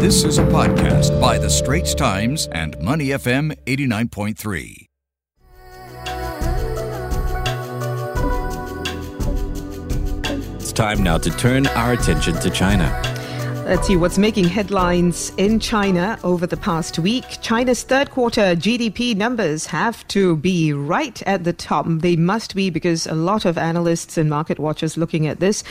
This is a podcast by The Straits Times and Money FM 89.3. It's time now to turn our attention to China. Let's see what's making headlines in China over the past week. China's third quarter GDP numbers have to be right at the top. They must be because a lot of analysts and market watchers looking at this.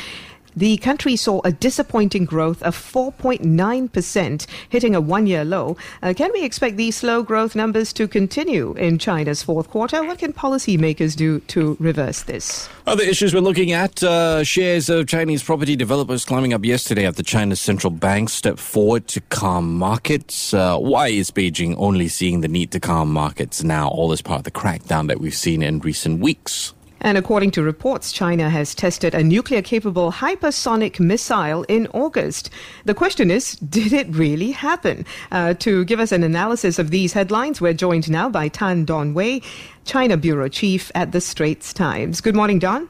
The country saw a disappointing growth of 4.9%, hitting a one year low. Uh, can we expect these slow growth numbers to continue in China's fourth quarter? What can policymakers do to reverse this? Other issues we're looking at uh, shares of Chinese property developers climbing up yesterday after China's central bank stepped forward to calm markets. Uh, why is Beijing only seeing the need to calm markets now? All as part of the crackdown that we've seen in recent weeks. And according to reports, China has tested a nuclear capable hypersonic missile in August. The question is, did it really happen? Uh, to give us an analysis of these headlines, we're joined now by Tan Dawn Wei, China Bureau Chief at the Straits Times. Good morning, Dawn.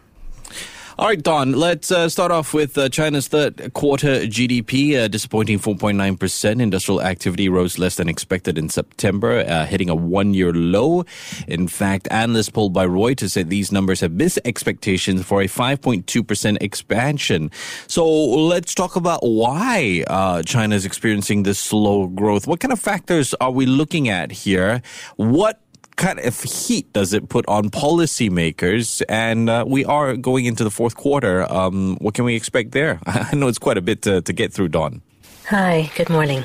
All right, Dawn, let's uh, start off with uh, China's third quarter GDP, uh, disappointing 4.9%. Industrial activity rose less than expected in September, uh, hitting a one year low. In fact, analysts polled by Reuters said these numbers have missed expectations for a 5.2% expansion. So let's talk about why uh, China is experiencing this slow growth. What kind of factors are we looking at here? What kind of heat does it put on policymakers? And uh, we are going into the fourth quarter. Um, what can we expect there? I know it's quite a bit to, to get through, Dawn. Hi, good morning.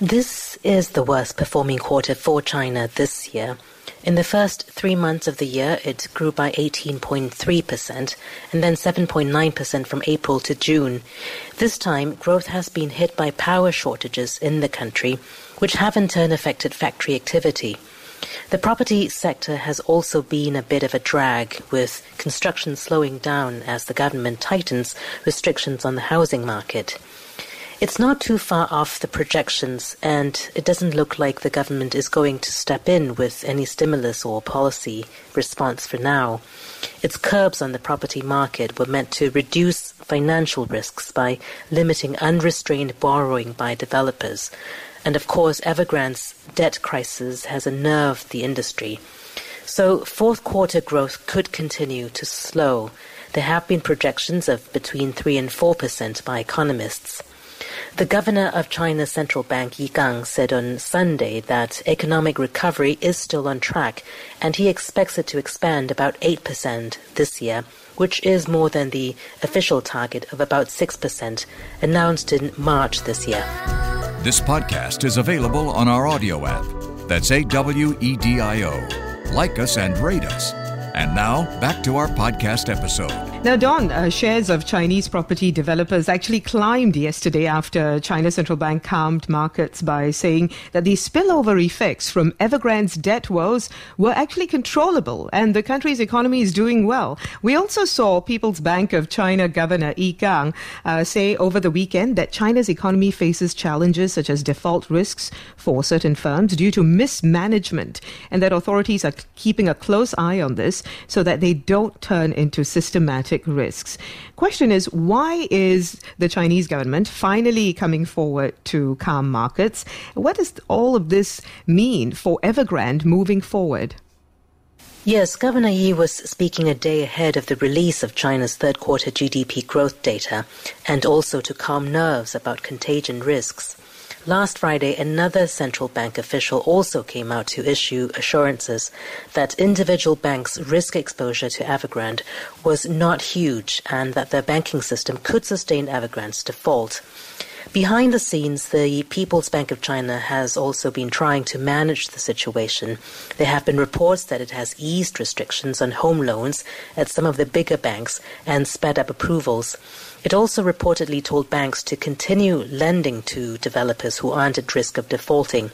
This is the worst performing quarter for China this year. In the first three months of the year, it grew by 18.3% and then 7.9% from April to June. This time, growth has been hit by power shortages in the country, which have in turn affected factory activity. The property sector has also been a bit of a drag, with construction slowing down as the government tightens restrictions on the housing market. It's not too far off the projections, and it doesn't look like the government is going to step in with any stimulus or policy response for now. Its curbs on the property market were meant to reduce financial risks by limiting unrestrained borrowing by developers. And of course, Evergrande's debt crisis has unnerved the industry. So, fourth quarter growth could continue to slow. There have been projections of between 3 and 4% by economists. The governor of China's central bank, Yi Gang, said on Sunday that economic recovery is still on track and he expects it to expand about 8% this year, which is more than the official target of about 6% announced in March this year. This podcast is available on our audio app. That's A W E D I O. Like us and rate us. And now, back to our podcast episode. Now, Dawn, uh, shares of Chinese property developers actually climbed yesterday after China's central bank calmed markets by saying that the spillover effects from Evergrande's debt woes were actually controllable and the country's economy is doing well. We also saw People's Bank of China Governor Yi Gang uh, say over the weekend that China's economy faces challenges such as default risks for certain firms due to mismanagement and that authorities are keeping a close eye on this so that they don't turn into systematic risks. Question is, why is the Chinese government finally coming forward to calm markets? What does all of this mean for Evergrande moving forward? Yes, Governor Yi was speaking a day ahead of the release of China's third quarter GDP growth data and also to calm nerves about contagion risks. Last Friday, another central bank official also came out to issue assurances that individual banks' risk exposure to Evergrande was not huge and that the banking system could sustain Evergrande's default. Behind the scenes, the People's Bank of China has also been trying to manage the situation. There have been reports that it has eased restrictions on home loans at some of the bigger banks and sped up approvals. It also reportedly told banks to continue lending to developers who aren't at risk of defaulting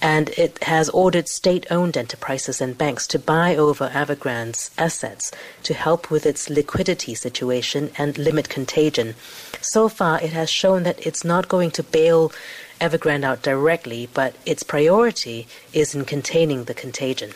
and it has ordered state owned enterprises and banks to buy over Evergrande's assets to help with its liquidity situation and limit contagion. So far, it has shown that it's not going to bail Evergrande out directly, but its priority is in containing the contagion.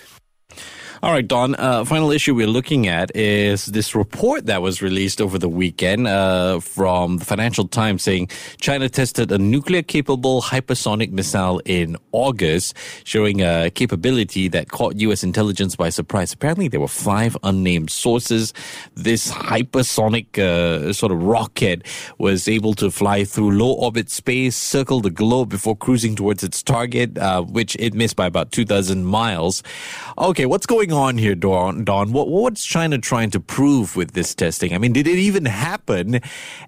All right, Dawn. Uh, final issue we're looking at is this report that was released over the weekend uh, from the Financial Times saying China tested a nuclear capable hypersonic missile in August, showing a capability that caught U.S. intelligence by surprise. Apparently, there were five unnamed sources. This hypersonic uh, sort of rocket was able to fly through low orbit space, circle the globe before cruising towards its target, uh, which it missed by about 2,000 miles. Okay, what's going on here, Dawn? Dawn? What, what's China trying to prove with this testing? I mean, did it even happen?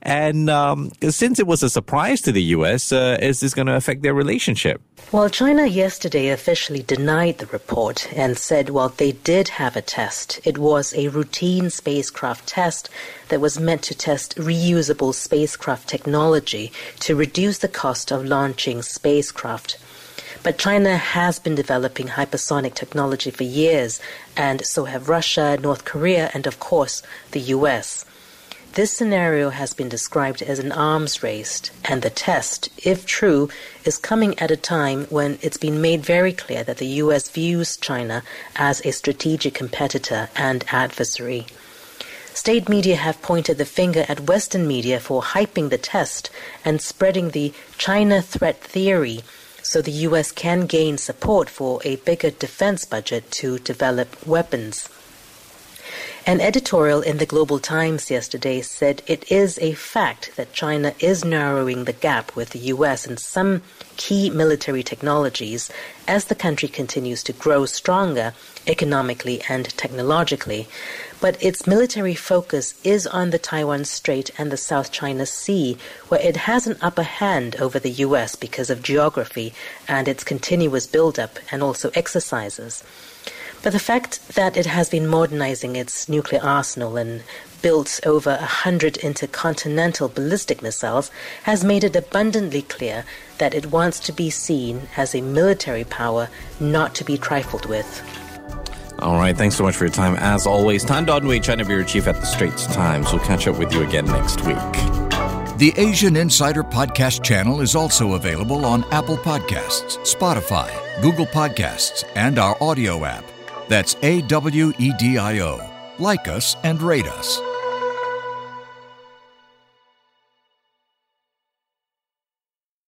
And um, since it was a surprise to the U.S., uh, is this going to affect their relationship? Well, China yesterday officially denied the report and said, well, they did have a test. It was a routine spacecraft test that was meant to test reusable spacecraft technology to reduce the cost of launching spacecraft. But China has been developing hypersonic technology for years, and so have Russia, North Korea, and of course the US. This scenario has been described as an arms race, and the test, if true, is coming at a time when it's been made very clear that the US views China as a strategic competitor and adversary. State media have pointed the finger at Western media for hyping the test and spreading the China threat theory so the US can gain support for a bigger defense budget to develop weapons. An editorial in the Global Times yesterday said it is a fact that China is narrowing the gap with the US in some key military technologies as the country continues to grow stronger economically and technologically. But its military focus is on the Taiwan Strait and the South China Sea, where it has an upper hand over the US because of geography and its continuous buildup and also exercises. But the fact that it has been modernizing its nuclear arsenal and built over a hundred intercontinental ballistic missiles has made it abundantly clear that it wants to be seen as a military power not to be trifled with. All right, thanks so much for your time. As always, Tan Dawn Wei, China Bureau Chief at the Straits Times. We'll catch up with you again next week. The Asian Insider Podcast channel is also available on Apple Podcasts, Spotify, Google Podcasts, and our audio app. That's A W E D I O. Like us and rate us.